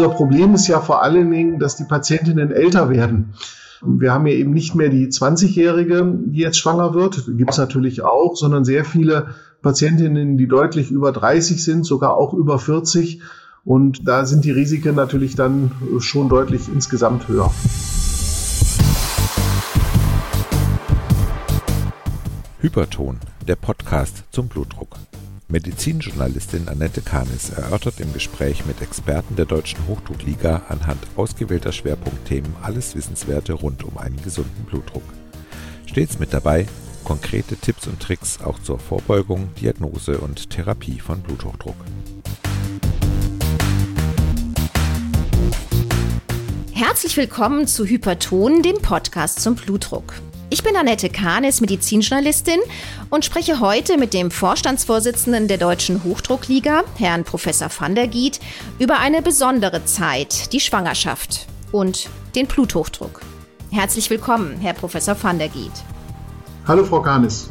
Unser Problem ist ja vor allen Dingen, dass die Patientinnen älter werden. Wir haben ja eben nicht mehr die 20-Jährige, die jetzt schwanger wird, gibt es natürlich auch, sondern sehr viele Patientinnen, die deutlich über 30 sind, sogar auch über 40. Und da sind die Risiken natürlich dann schon deutlich insgesamt höher. Hyperton, der Podcast zum Blutdruck. Medizinjournalistin Annette Kahnis erörtert im Gespräch mit Experten der Deutschen Hochdruckliga anhand ausgewählter Schwerpunktthemen alles Wissenswerte rund um einen gesunden Blutdruck. Stets mit dabei konkrete Tipps und Tricks auch zur Vorbeugung, Diagnose und Therapie von Bluthochdruck. Herzlich willkommen zu Hyperton, dem Podcast zum Blutdruck. Ich bin Annette Kahnes, Medizinjournalistin und spreche heute mit dem Vorstandsvorsitzenden der Deutschen Hochdruckliga, Herrn Professor van der Giet, über eine besondere Zeit, die Schwangerschaft und den Bluthochdruck. Herzlich willkommen, Herr Professor van der Giet. Hallo, Frau Kahnes.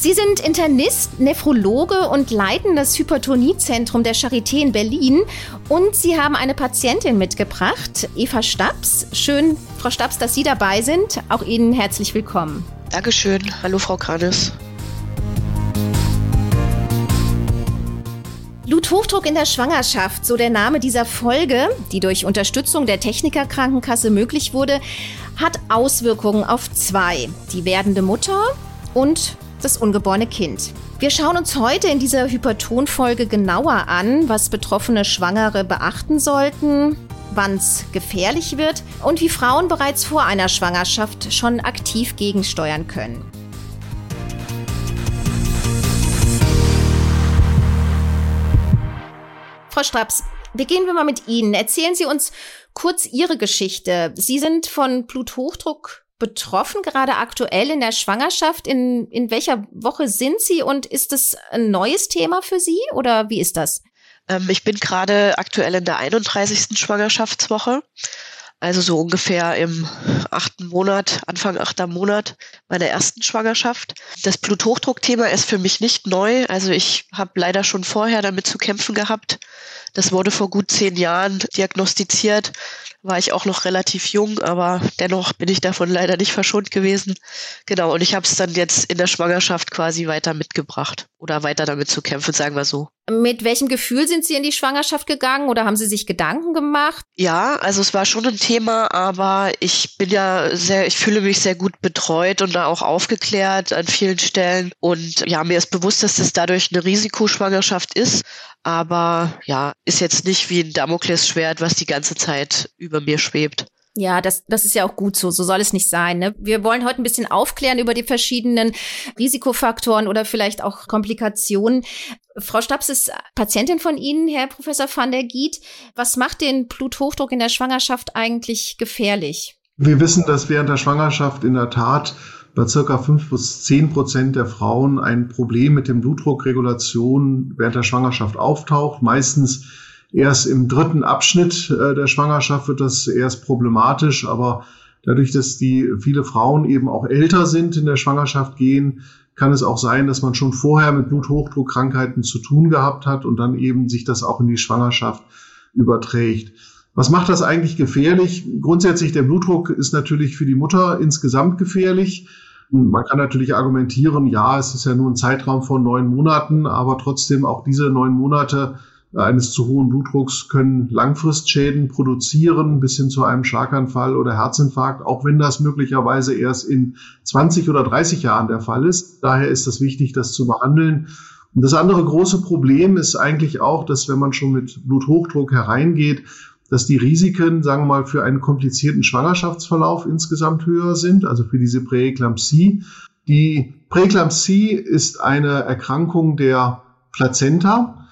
Sie sind Internist, Nephrologe und leiten das Hypertoniezentrum der Charité in Berlin. Und Sie haben eine Patientin mitgebracht, Eva Staps. Schön, Frau Staps, dass Sie dabei sind. Auch Ihnen herzlich willkommen. Dankeschön. Hallo, Frau Kranes. Bluthochdruck in der Schwangerschaft, so der Name dieser Folge, die durch Unterstützung der Technikerkrankenkasse möglich wurde, hat Auswirkungen auf zwei, die werdende Mutter und das ungeborene Kind. Wir schauen uns heute in dieser Hypertonfolge genauer an, was betroffene Schwangere beachten sollten, wann es gefährlich wird und wie Frauen bereits vor einer Schwangerschaft schon aktiv gegensteuern können. Frau Straps, beginnen wir mal mit Ihnen. Erzählen Sie uns kurz Ihre Geschichte. Sie sind von Bluthochdruck betroffen, gerade aktuell in der Schwangerschaft? In, in welcher Woche sind Sie und ist das ein neues Thema für Sie oder wie ist das? Ähm, ich bin gerade aktuell in der 31. Schwangerschaftswoche. Also so ungefähr im achten Monat, Anfang achter Monat meiner ersten Schwangerschaft. Das Bluthochdruckthema ist für mich nicht neu. Also ich habe leider schon vorher damit zu kämpfen gehabt. Das wurde vor gut zehn Jahren diagnostiziert war ich auch noch relativ jung, aber dennoch bin ich davon leider nicht verschont gewesen. Genau, und ich habe es dann jetzt in der Schwangerschaft quasi weiter mitgebracht oder weiter damit zu kämpfen, sagen wir so. Mit welchem Gefühl sind Sie in die Schwangerschaft gegangen oder haben Sie sich Gedanken gemacht? Ja, also es war schon ein Thema, aber ich bin ja sehr, ich fühle mich sehr gut betreut und da auch aufgeklärt an vielen Stellen. Und ja, mir ist bewusst, dass das dadurch eine Risikoschwangerschaft ist aber ja, ist jetzt nicht wie ein Damoklesschwert, was die ganze Zeit über mir schwebt. Ja, das, das ist ja auch gut so. So soll es nicht sein. Ne? Wir wollen heute ein bisschen aufklären über die verschiedenen Risikofaktoren oder vielleicht auch Komplikationen. Frau Stabs ist Patientin von Ihnen, Herr Professor van der Giet. Was macht den Bluthochdruck in der Schwangerschaft eigentlich gefährlich? Wir wissen, dass während der Schwangerschaft in der Tat bei circa fünf bis zehn Prozent der Frauen ein Problem mit dem Blutdruckregulation während der Schwangerschaft auftaucht. Meistens erst im dritten Abschnitt äh, der Schwangerschaft wird das erst problematisch, aber dadurch, dass die viele Frauen eben auch älter sind in der Schwangerschaft gehen, kann es auch sein, dass man schon vorher mit Bluthochdruckkrankheiten zu tun gehabt hat und dann eben sich das auch in die Schwangerschaft überträgt. Was macht das eigentlich gefährlich? Grundsätzlich der Blutdruck ist natürlich für die Mutter insgesamt gefährlich. Man kann natürlich argumentieren, ja, es ist ja nur ein Zeitraum von neun Monaten, aber trotzdem auch diese neun Monate eines zu hohen Blutdrucks können Langfristschäden produzieren, bis hin zu einem Schlaganfall oder Herzinfarkt, auch wenn das möglicherweise erst in 20 oder 30 Jahren der Fall ist. Daher ist es wichtig, das zu behandeln. Und das andere große Problem ist eigentlich auch, dass wenn man schon mit Bluthochdruck hereingeht, dass die Risiken, sagen wir mal, für einen komplizierten Schwangerschaftsverlauf insgesamt höher sind, also für diese Präeklampsie. Die Präeklampsie ist eine Erkrankung der Plazenta,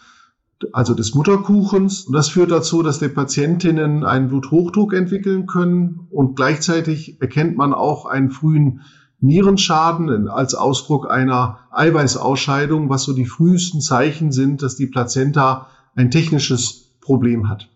also des Mutterkuchens. Und das führt dazu, dass die Patientinnen einen Bluthochdruck entwickeln können und gleichzeitig erkennt man auch einen frühen Nierenschaden als Ausdruck einer Eiweißausscheidung, was so die frühesten Zeichen sind, dass die Plazenta ein technisches Problem hat.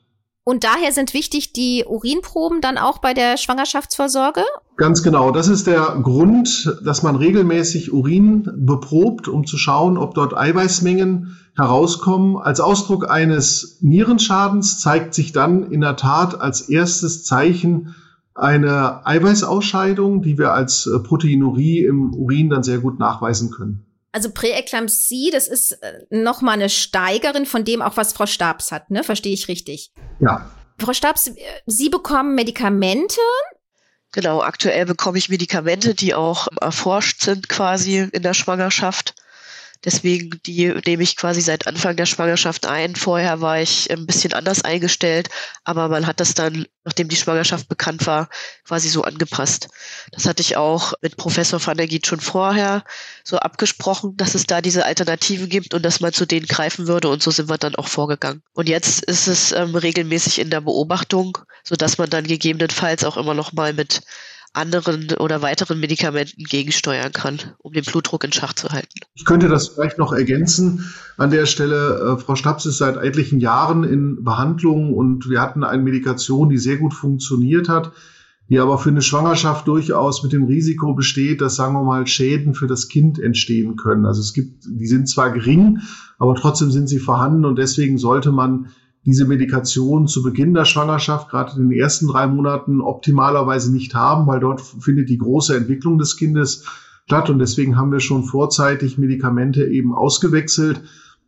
Und daher sind wichtig die Urinproben dann auch bei der Schwangerschaftsvorsorge? Ganz genau. Das ist der Grund, dass man regelmäßig Urin beprobt, um zu schauen, ob dort Eiweißmengen herauskommen. Als Ausdruck eines Nierenschadens zeigt sich dann in der Tat als erstes Zeichen eine Eiweißausscheidung, die wir als Proteinurie im Urin dann sehr gut nachweisen können. Also Präeklampsie, das ist äh, nochmal eine Steigerin von dem auch, was Frau Stabs hat, ne? Verstehe ich richtig? Ja. Frau Stabs, äh, Sie bekommen Medikamente. Genau, aktuell bekomme ich Medikamente, die auch erforscht sind quasi in der Schwangerschaft. Deswegen die nehme ich quasi seit Anfang der Schwangerschaft ein. Vorher war ich ein bisschen anders eingestellt, aber man hat das dann, nachdem die Schwangerschaft bekannt war, quasi so angepasst. Das hatte ich auch mit Professor van der Giet schon vorher so abgesprochen, dass es da diese Alternativen gibt und dass man zu denen greifen würde und so sind wir dann auch vorgegangen. Und jetzt ist es ähm, regelmäßig in der Beobachtung, so dass man dann gegebenenfalls auch immer noch mal mit anderen oder weiteren Medikamenten gegensteuern kann, um den Blutdruck in Schach zu halten. Ich könnte das vielleicht noch ergänzen. An der Stelle, äh, Frau Stabs ist seit etlichen Jahren in Behandlung und wir hatten eine Medikation, die sehr gut funktioniert hat, die aber für eine Schwangerschaft durchaus mit dem Risiko besteht, dass, sagen wir mal, Schäden für das Kind entstehen können. Also es gibt, die sind zwar gering, aber trotzdem sind sie vorhanden und deswegen sollte man diese Medikation zu Beginn der Schwangerschaft, gerade in den ersten drei Monaten, optimalerweise nicht haben, weil dort findet die große Entwicklung des Kindes statt. Und deswegen haben wir schon vorzeitig Medikamente eben ausgewechselt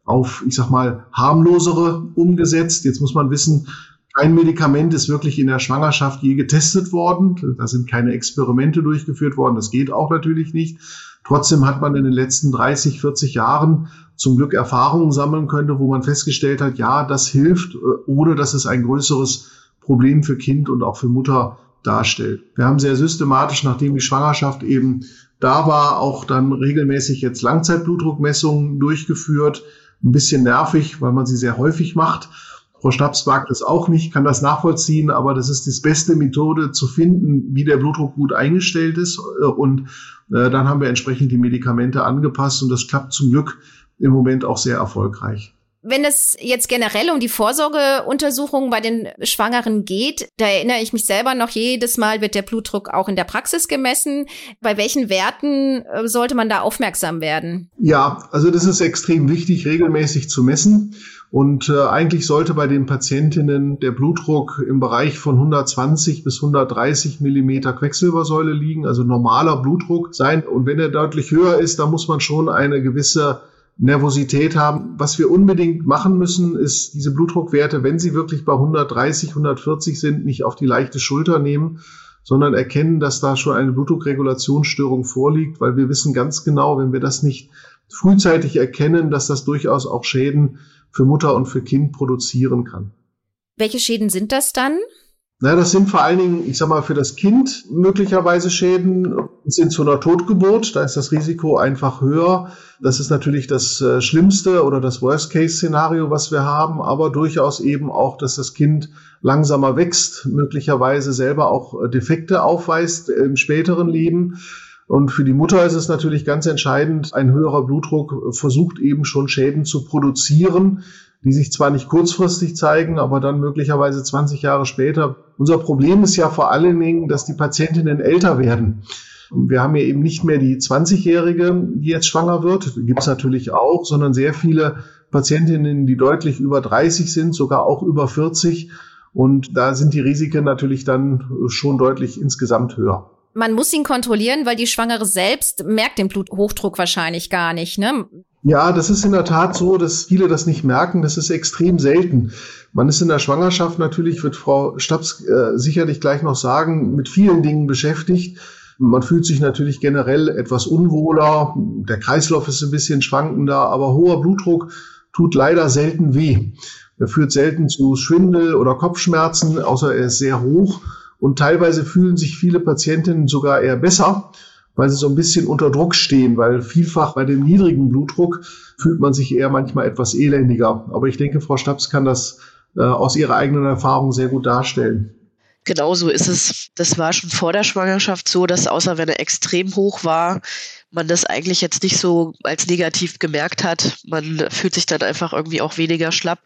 auf, ich sag mal, harmlosere umgesetzt. Jetzt muss man wissen, kein Medikament ist wirklich in der Schwangerschaft je getestet worden. Da sind keine Experimente durchgeführt worden. Das geht auch natürlich nicht. Trotzdem hat man in den letzten 30, 40 Jahren zum Glück Erfahrungen sammeln könnte, wo man festgestellt hat, ja, das hilft, äh, ohne dass es ein größeres Problem für Kind und auch für Mutter darstellt. Wir haben sehr systematisch, nachdem die Schwangerschaft eben da war, auch dann regelmäßig jetzt Langzeitblutdruckmessungen durchgeführt. Ein bisschen nervig, weil man sie sehr häufig macht. Frau Schnaps mag das auch nicht, kann das nachvollziehen, aber das ist die beste Methode zu finden, wie der Blutdruck gut eingestellt ist. Äh, und äh, dann haben wir entsprechend die Medikamente angepasst und das klappt zum Glück im Moment auch sehr erfolgreich. Wenn es jetzt generell um die Vorsorgeuntersuchungen bei den Schwangeren geht, da erinnere ich mich selber noch, jedes Mal wird der Blutdruck auch in der Praxis gemessen. Bei welchen Werten äh, sollte man da aufmerksam werden? Ja, also das ist extrem wichtig, regelmäßig zu messen. Und äh, eigentlich sollte bei den Patientinnen der Blutdruck im Bereich von 120 bis 130 Millimeter Quecksilbersäule liegen, also normaler Blutdruck sein. Und wenn er deutlich höher ist, dann muss man schon eine gewisse Nervosität haben. Was wir unbedingt machen müssen, ist diese Blutdruckwerte, wenn sie wirklich bei 130, 140 sind, nicht auf die leichte Schulter nehmen, sondern erkennen, dass da schon eine Blutdruckregulationsstörung vorliegt, weil wir wissen ganz genau, wenn wir das nicht frühzeitig erkennen, dass das durchaus auch Schäden für Mutter und für Kind produzieren kann. Welche Schäden sind das dann? Na, das sind vor allen Dingen, ich sag mal, für das Kind möglicherweise Schäden sind zu einer Totgeburt. Da ist das Risiko einfach höher. Das ist natürlich das äh, Schlimmste oder das Worst-Case-Szenario, was wir haben, aber durchaus eben auch, dass das Kind langsamer wächst, möglicherweise selber auch äh, Defekte aufweist im späteren Leben. Und für die Mutter ist es natürlich ganz entscheidend, ein höherer Blutdruck versucht eben schon Schäden zu produzieren, die sich zwar nicht kurzfristig zeigen, aber dann möglicherweise 20 Jahre später. Unser Problem ist ja vor allen Dingen, dass die Patientinnen älter werden. Wir haben ja eben nicht mehr die 20-Jährige, die jetzt schwanger wird, gibt es natürlich auch, sondern sehr viele Patientinnen, die deutlich über 30 sind, sogar auch über 40. Und da sind die Risiken natürlich dann schon deutlich insgesamt höher man muss ihn kontrollieren, weil die Schwangere selbst merkt den Bluthochdruck wahrscheinlich gar nicht, ne? Ja, das ist in der Tat so, dass viele das nicht merken. Das ist extrem selten. Man ist in der Schwangerschaft natürlich, wird Frau Stabs äh, sicherlich gleich noch sagen, mit vielen Dingen beschäftigt. Man fühlt sich natürlich generell etwas unwohler. Der Kreislauf ist ein bisschen schwankender, aber hoher Blutdruck tut leider selten weh. Er führt selten zu Schwindel oder Kopfschmerzen, außer er ist sehr hoch. Und teilweise fühlen sich viele Patientinnen sogar eher besser, weil sie so ein bisschen unter Druck stehen, weil vielfach bei dem niedrigen Blutdruck fühlt man sich eher manchmal etwas elendiger. Aber ich denke, Frau Stabs kann das äh, aus ihrer eigenen Erfahrung sehr gut darstellen. Genauso ist es. Das war schon vor der Schwangerschaft so, dass außer wenn er extrem hoch war, man das eigentlich jetzt nicht so als negativ gemerkt hat. Man fühlt sich dann einfach irgendwie auch weniger schlapp.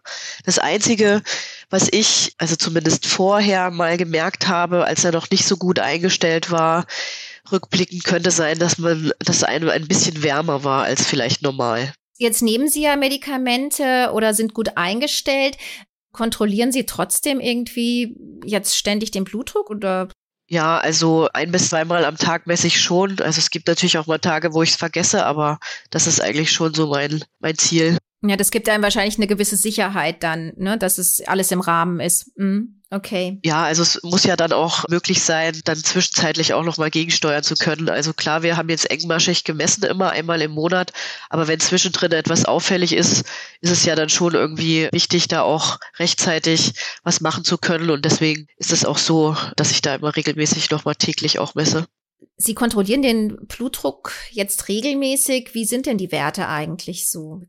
Das Einzige, was ich, also zumindest vorher mal gemerkt habe, als er noch nicht so gut eingestellt war, rückblickend könnte sein, dass man, dass einem ein bisschen wärmer war als vielleicht normal. Jetzt nehmen Sie ja Medikamente oder sind gut eingestellt. Kontrollieren Sie trotzdem irgendwie jetzt ständig den Blutdruck oder? Ja, also ein bis zweimal am Tag messe ich schon. Also es gibt natürlich auch mal Tage, wo ich es vergesse, aber das ist eigentlich schon so mein, mein Ziel. Ja, das gibt einem wahrscheinlich eine gewisse Sicherheit dann, ne, dass es alles im Rahmen ist. Mhm. Okay. Ja, also es muss ja dann auch möglich sein, dann zwischenzeitlich auch nochmal gegensteuern zu können. Also klar, wir haben jetzt engmaschig gemessen, immer einmal im Monat, aber wenn zwischendrin etwas auffällig ist, ist es ja dann schon irgendwie wichtig, da auch rechtzeitig was machen zu können. Und deswegen ist es auch so, dass ich da immer regelmäßig nochmal täglich auch messe. Sie kontrollieren den Blutdruck jetzt regelmäßig. Wie sind denn die Werte eigentlich so?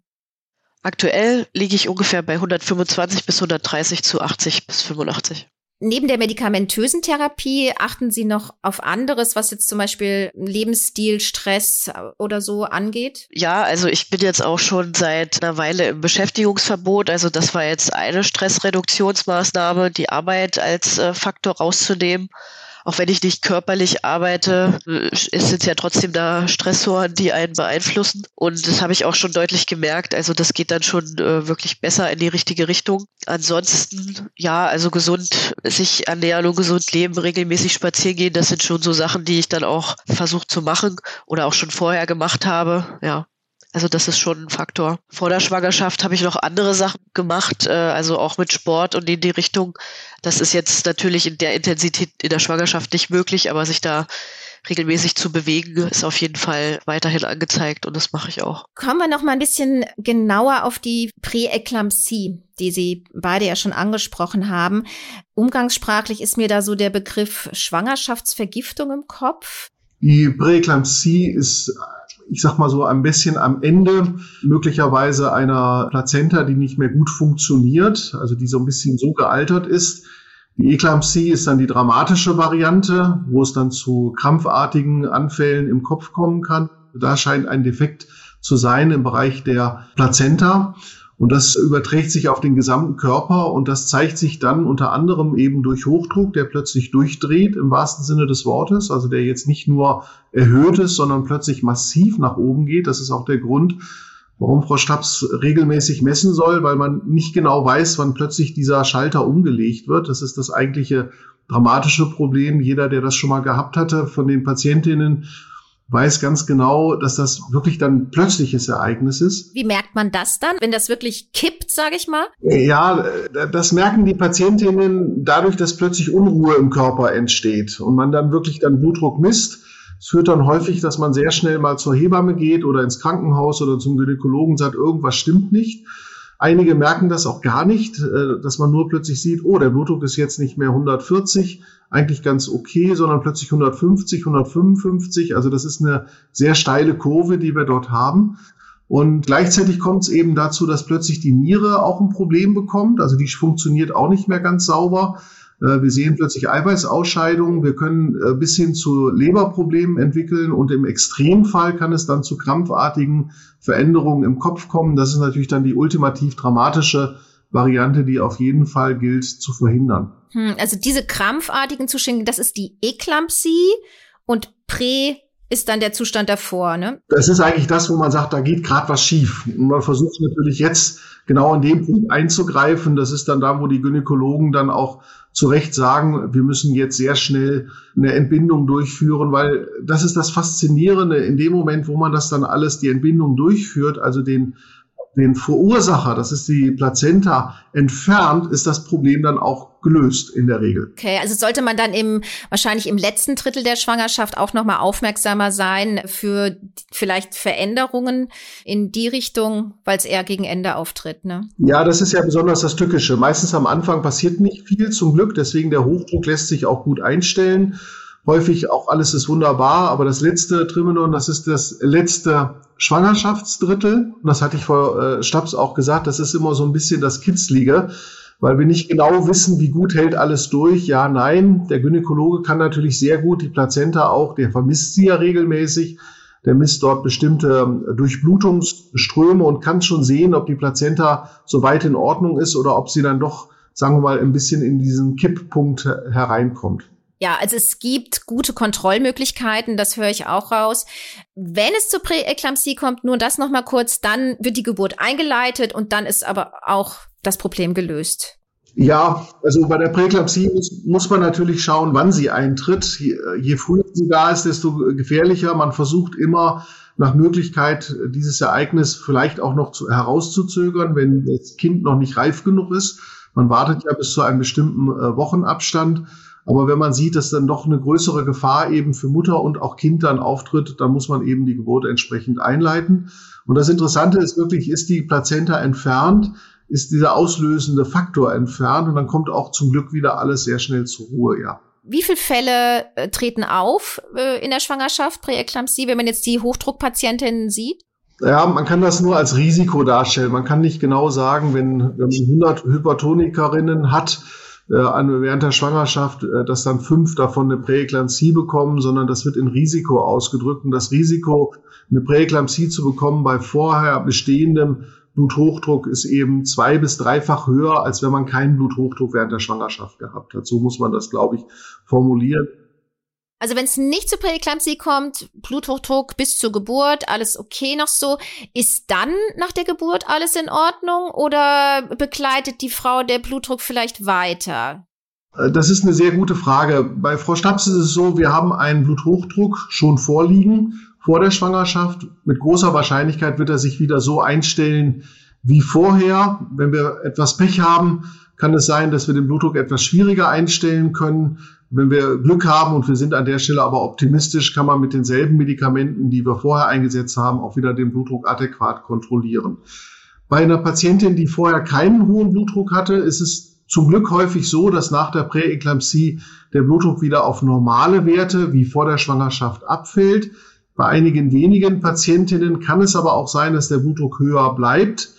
Aktuell liege ich ungefähr bei 125 bis 130 zu 80 bis 85. Neben der medikamentösen Therapie achten Sie noch auf anderes, was jetzt zum Beispiel Lebensstil, Stress oder so angeht? Ja, also ich bin jetzt auch schon seit einer Weile im Beschäftigungsverbot. Also das war jetzt eine Stressreduktionsmaßnahme, die Arbeit als äh, Faktor rauszunehmen auch wenn ich nicht körperlich arbeite, ist es ja trotzdem da Stressoren, die einen beeinflussen. Und das habe ich auch schon deutlich gemerkt. Also das geht dann schon äh, wirklich besser in die richtige Richtung. Ansonsten, ja, also gesund sich ernähren und gesund leben, regelmäßig spazieren gehen, das sind schon so Sachen, die ich dann auch versucht zu machen oder auch schon vorher gemacht habe. Ja. Also das ist schon ein Faktor. Vor der Schwangerschaft habe ich noch andere Sachen gemacht, äh, also auch mit Sport und in die Richtung. Das ist jetzt natürlich in der Intensität in der Schwangerschaft nicht möglich, aber sich da regelmäßig zu bewegen, ist auf jeden Fall weiterhin angezeigt und das mache ich auch. Kommen wir noch mal ein bisschen genauer auf die Präeklampsie, die Sie beide ja schon angesprochen haben. Umgangssprachlich ist mir da so der Begriff Schwangerschaftsvergiftung im Kopf. Die Präeklampsie ist ich sag mal so, ein bisschen am Ende möglicherweise einer Plazenta, die nicht mehr gut funktioniert, also die so ein bisschen so gealtert ist. Die Eklampsie ist dann die dramatische Variante, wo es dann zu krampfartigen Anfällen im Kopf kommen kann. Da scheint ein Defekt zu sein im Bereich der Plazenta. Und das überträgt sich auf den gesamten Körper und das zeigt sich dann unter anderem eben durch Hochdruck, der plötzlich durchdreht im wahrsten Sinne des Wortes, also der jetzt nicht nur erhöht ist, sondern plötzlich massiv nach oben geht. Das ist auch der Grund, warum Frau Stabs regelmäßig messen soll, weil man nicht genau weiß, wann plötzlich dieser Schalter umgelegt wird. Das ist das eigentliche dramatische Problem. Jeder, der das schon mal gehabt hatte von den Patientinnen, weiß ganz genau, dass das wirklich dann plötzliches Ereignis ist. Wie merkt man das dann, wenn das wirklich kippt, sage ich mal? Ja, das merken die Patientinnen dadurch, dass plötzlich Unruhe im Körper entsteht und man dann wirklich dann Blutdruck misst. Es führt dann häufig, dass man sehr schnell mal zur Hebamme geht oder ins Krankenhaus oder zum Gynäkologen und sagt, irgendwas stimmt nicht. Einige merken das auch gar nicht, äh, dass man nur plötzlich sieht, oh, der Blutdruck ist jetzt nicht mehr 140, eigentlich ganz okay, sondern plötzlich 150, 155. Also das ist eine sehr steile Kurve, die wir dort haben. Und gleichzeitig kommt es eben dazu, dass plötzlich die Niere auch ein Problem bekommt. Also die funktioniert auch nicht mehr ganz sauber. Äh, wir sehen plötzlich Eiweißausscheidungen. Wir können äh, bis hin zu Leberproblemen entwickeln und im Extremfall kann es dann zu krampfartigen Veränderungen im Kopf kommen. Das ist natürlich dann die ultimativ dramatische Variante, die auf jeden Fall gilt zu verhindern. Hm, also diese krampfartigen Zustände, das ist die Eklampsie und Prä ist dann der Zustand davor, ne? Das ist eigentlich das, wo man sagt, da geht gerade was schief. Und man versucht natürlich jetzt genau in dem Punkt einzugreifen. Das ist dann da, wo die Gynäkologen dann auch zu Recht sagen, wir müssen jetzt sehr schnell eine Entbindung durchführen, weil das ist das Faszinierende in dem Moment, wo man das dann alles, die Entbindung durchführt, also den den Verursacher, das ist die Plazenta, entfernt, ist das Problem dann auch gelöst in der Regel. Okay, also sollte man dann im wahrscheinlich im letzten Drittel der Schwangerschaft auch noch mal aufmerksamer sein für vielleicht Veränderungen in die Richtung, weil es eher gegen Ende auftritt, ne? Ja, das ist ja besonders das Tückische. Meistens am Anfang passiert nicht viel zum Glück, deswegen der Hochdruck lässt sich auch gut einstellen häufig auch alles ist wunderbar, aber das letzte Trimenon, das ist das letzte Schwangerschaftsdrittel. Und das hatte ich vor äh, Stabs auch gesagt, das ist immer so ein bisschen das Kitzlige. weil wir nicht genau wissen, wie gut hält alles durch. Ja, nein. Der Gynäkologe kann natürlich sehr gut die Plazenta auch, der vermisst sie ja regelmäßig. Der misst dort bestimmte Durchblutungsströme und kann schon sehen, ob die Plazenta soweit in Ordnung ist oder ob sie dann doch, sagen wir mal, ein bisschen in diesen Kipppunkt hereinkommt. Ja, also es gibt gute Kontrollmöglichkeiten, das höre ich auch raus. Wenn es zur Präeklampsie kommt, nur das nochmal kurz, dann wird die Geburt eingeleitet und dann ist aber auch das Problem gelöst. Ja, also bei der Präeklampsie muss, muss man natürlich schauen, wann sie eintritt. Je, je früher sie da ist, desto gefährlicher. Man versucht immer nach Möglichkeit, dieses Ereignis vielleicht auch noch zu, herauszuzögern, wenn das Kind noch nicht reif genug ist. Man wartet ja bis zu einem bestimmten äh, Wochenabstand. Aber wenn man sieht, dass dann doch eine größere Gefahr eben für Mutter und auch Kind dann auftritt, dann muss man eben die Geburt entsprechend einleiten. Und das Interessante ist wirklich, ist die Plazenta entfernt, ist dieser auslösende Faktor entfernt und dann kommt auch zum Glück wieder alles sehr schnell zur Ruhe, ja. Wie viele Fälle äh, treten auf äh, in der Schwangerschaft, Präeklampsie, wenn man jetzt die Hochdruckpatientinnen sieht? Ja, man kann das nur als Risiko darstellen. Man kann nicht genau sagen, wenn, wenn man 100 Hypertonikerinnen hat, äh, während der Schwangerschaft, äh, dass dann fünf davon eine Präeklampsie bekommen, sondern das wird in Risiko ausgedrückt. Und das Risiko, eine Präeklampsie zu bekommen bei vorher bestehendem Bluthochdruck ist eben zwei bis dreifach höher, als wenn man keinen Bluthochdruck während der Schwangerschaft gehabt hat. So muss man das, glaube ich, formulieren. Also wenn es nicht zur Präeklampsie kommt, Bluthochdruck bis zur Geburt, alles okay noch so, ist dann nach der Geburt alles in Ordnung oder begleitet die Frau der Blutdruck vielleicht weiter? Äh, das ist eine sehr gute Frage. Bei Frau Staps ist es so, wir haben einen Bluthochdruck schon vorliegen vor der Schwangerschaft. Mit großer Wahrscheinlichkeit wird er sich wieder so einstellen wie vorher. Wenn wir etwas Pech haben, kann es sein, dass wir den Blutdruck etwas schwieriger einstellen können. Wenn wir Glück haben und wir sind an der Stelle aber optimistisch, kann man mit denselben Medikamenten, die wir vorher eingesetzt haben, auch wieder den Blutdruck adäquat kontrollieren. Bei einer Patientin, die vorher keinen hohen Blutdruck hatte, ist es zum Glück häufig so, dass nach der Präeklampsie der Blutdruck wieder auf normale Werte wie vor der Schwangerschaft abfällt. Bei einigen wenigen Patientinnen kann es aber auch sein, dass der Blutdruck höher bleibt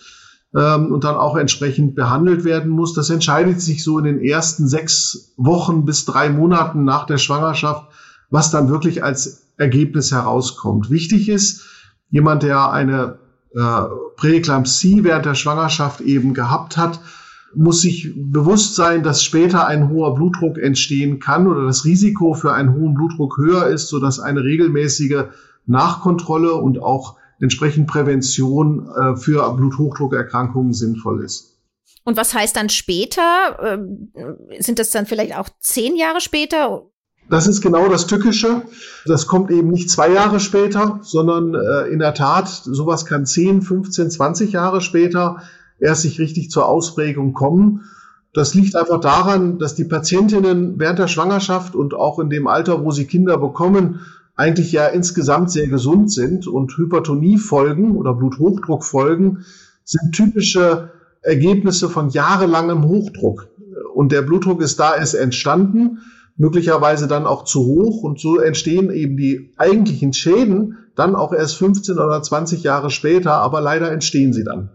ähm, und dann auch entsprechend behandelt werden muss. Das entscheidet sich so in den ersten sechs Wochen bis drei Monaten nach der Schwangerschaft, was dann wirklich als Ergebnis herauskommt. Wichtig ist, jemand, der eine äh, Präeklampsie während der Schwangerschaft eben gehabt hat, muss sich bewusst sein, dass später ein hoher Blutdruck entstehen kann oder das Risiko für einen hohen Blutdruck höher ist, sodass eine regelmäßige Nachkontrolle und auch entsprechend Prävention äh, für Bluthochdruckerkrankungen sinnvoll ist. Und was heißt dann später? Ähm, sind das dann vielleicht auch zehn Jahre später? Das ist genau das Tückische. Das kommt eben nicht zwei Jahre später, sondern äh, in der Tat, sowas kann 10, 15, 20 Jahre später erst sich richtig zur Ausprägung kommen. Das liegt einfach daran, dass die Patientinnen während der Schwangerschaft und auch in dem Alter, wo sie Kinder bekommen, eigentlich ja insgesamt sehr gesund sind und Hypertoniefolgen oder Bluthochdruckfolgen sind typische Ergebnisse von jahrelangem Hochdruck. Und der Blutdruck ist da erst entstanden, möglicherweise dann auch zu hoch und so entstehen eben die eigentlichen Schäden dann auch erst 15 oder 20 Jahre später, aber leider entstehen sie dann.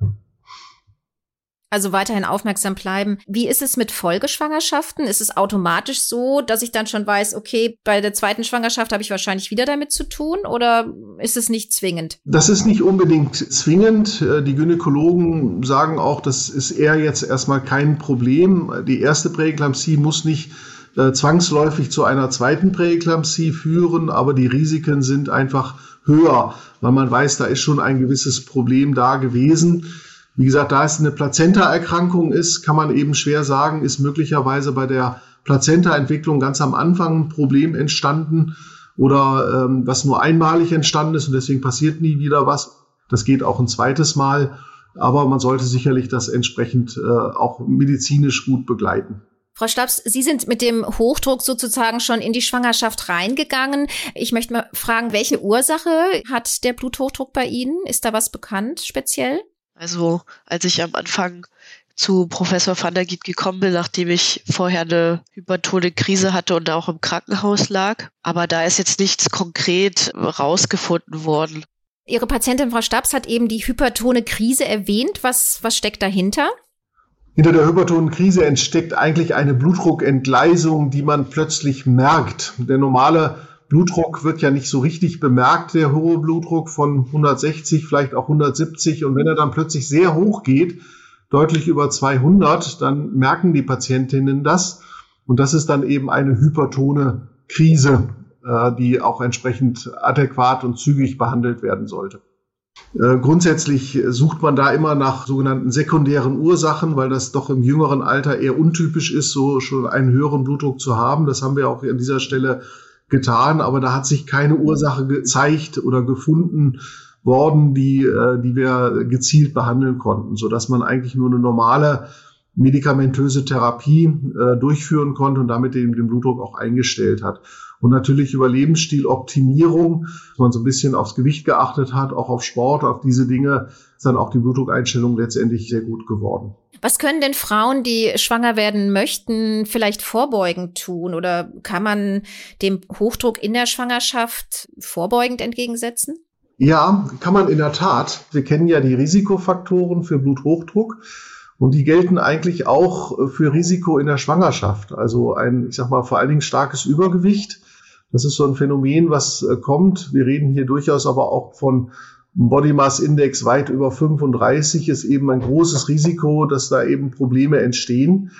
Also weiterhin aufmerksam bleiben. Wie ist es mit Folgeschwangerschaften? Ist es automatisch so, dass ich dann schon weiß, okay, bei der zweiten Schwangerschaft habe ich wahrscheinlich wieder damit zu tun oder ist es nicht zwingend? Das ist nicht unbedingt zwingend. Äh, die Gynäkologen sagen auch, das ist eher jetzt erstmal kein Problem. Die erste Präeklampsie muss nicht äh, zwangsläufig zu einer zweiten Präeklampsie führen, aber die Risiken sind einfach höher, weil man weiß, da ist schon ein gewisses Problem da gewesen. Wie gesagt, da es eine Plazenta-Erkrankung ist, kann man eben schwer sagen, ist möglicherweise bei der Plazenta-Entwicklung ganz am Anfang ein Problem entstanden oder ähm, was nur einmalig entstanden ist und deswegen passiert nie wieder was. Das geht auch ein zweites Mal, aber man sollte sicherlich das entsprechend äh, auch medizinisch gut begleiten. Frau Stabs, Sie sind mit dem Hochdruck sozusagen schon in die Schwangerschaft reingegangen. Ich möchte mal fragen, welche Ursache hat der Bluthochdruck bei Ihnen? Ist da was bekannt speziell? Also als ich am Anfang zu Professor van der Giet gekommen bin, nachdem ich vorher eine hypertone Krise hatte und auch im Krankenhaus lag. Aber da ist jetzt nichts konkret rausgefunden worden. Ihre Patientin Frau Stabs hat eben die hypertone Krise erwähnt. Was, was steckt dahinter? Hinter der Hypertonenkrise entsteckt eigentlich eine Blutdruckentgleisung, die man plötzlich merkt. Der normale Blutdruck wird ja nicht so richtig bemerkt, der hohe Blutdruck von 160, vielleicht auch 170. Und wenn er dann plötzlich sehr hoch geht, deutlich über 200, dann merken die Patientinnen das. Und das ist dann eben eine hypertone Krise, äh, die auch entsprechend adäquat und zügig behandelt werden sollte. Äh, grundsätzlich sucht man da immer nach sogenannten sekundären Ursachen, weil das doch im jüngeren Alter eher untypisch ist, so schon einen höheren Blutdruck zu haben. Das haben wir auch an dieser Stelle getan, aber da hat sich keine Ursache gezeigt oder gefunden worden, die, äh, die wir gezielt behandeln konnten, so dass man eigentlich nur eine normale medikamentöse Therapie äh, durchführen konnte und damit den, den Blutdruck auch eingestellt hat. Und natürlich über Lebensstiloptimierung, dass man so ein bisschen aufs Gewicht geachtet hat, auch auf Sport, auf diese Dinge, ist dann auch die Blutdruckeinstellung letztendlich sehr gut geworden. Was können denn Frauen, die schwanger werden möchten, vielleicht vorbeugend tun? Oder kann man dem Hochdruck in der Schwangerschaft vorbeugend entgegensetzen? Ja, kann man in der Tat. Wir kennen ja die Risikofaktoren für Bluthochdruck. Und die gelten eigentlich auch für Risiko in der Schwangerschaft. Also ein, ich sag mal, vor allen Dingen starkes Übergewicht. Das ist so ein Phänomen, was äh, kommt. Wir reden hier durchaus aber auch von Body Mass Index weit über 35 ist eben ein großes Risiko, dass da eben Probleme entstehen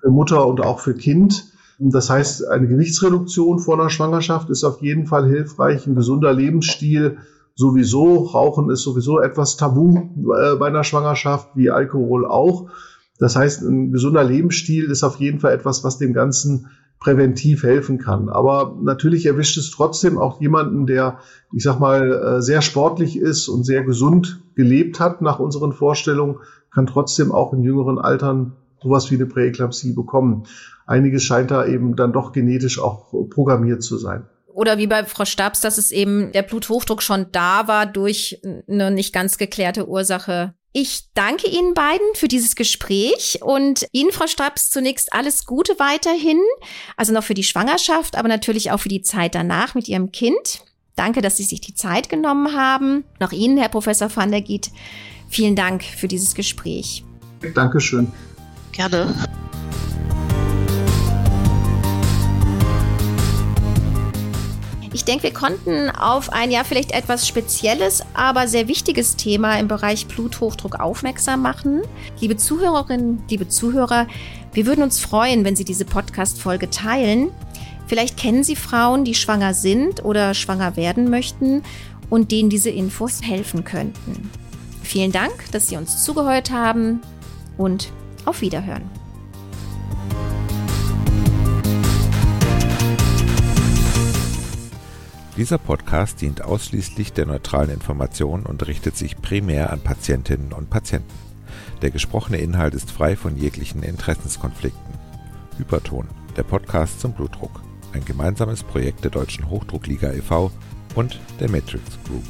für Mutter und auch für Kind. Das heißt, eine Gewichtsreduktion vor einer Schwangerschaft ist auf jeden Fall hilfreich. Ein gesunder Lebensstil sowieso. Rauchen ist sowieso etwas tabu äh, bei einer Schwangerschaft, wie Alkohol auch. Das heißt, ein gesunder Lebensstil ist auf jeden Fall etwas, was dem Ganzen präventiv helfen kann. Aber natürlich erwischt es trotzdem auch jemanden, der, ich sag mal, äh, sehr sportlich ist und sehr gesund gelebt hat nach unseren Vorstellungen, kann trotzdem auch in jüngeren Altern sowas wie eine Präeklampsie bekommen. Einiges scheint da eben dann doch genetisch auch programmiert zu sein oder wie bei Frau Stabs, dass es eben der Bluthochdruck schon da war durch eine nicht ganz geklärte Ursache. Ich danke Ihnen beiden für dieses Gespräch und Ihnen, Frau Stabs, zunächst alles Gute weiterhin. Also noch für die Schwangerschaft, aber natürlich auch für die Zeit danach mit Ihrem Kind. Danke, dass Sie sich die Zeit genommen haben. Noch Ihnen, Herr Professor van der Giet, vielen Dank für dieses Gespräch. Dankeschön. Gerne. Ich denke, wir konnten auf ein ja vielleicht etwas spezielles, aber sehr wichtiges Thema im Bereich Bluthochdruck aufmerksam machen. Liebe Zuhörerinnen, liebe Zuhörer, wir würden uns freuen, wenn Sie diese Podcast-Folge teilen. Vielleicht kennen Sie Frauen, die schwanger sind oder schwanger werden möchten und denen diese Infos helfen könnten. Vielen Dank, dass Sie uns zugehört haben und auf Wiederhören. Dieser Podcast dient ausschließlich der neutralen Information und richtet sich primär an Patientinnen und Patienten. Der gesprochene Inhalt ist frei von jeglichen Interessenskonflikten. Hyperton, der Podcast zum Blutdruck. Ein gemeinsames Projekt der Deutschen Hochdruckliga e.V. und der Matrix Group.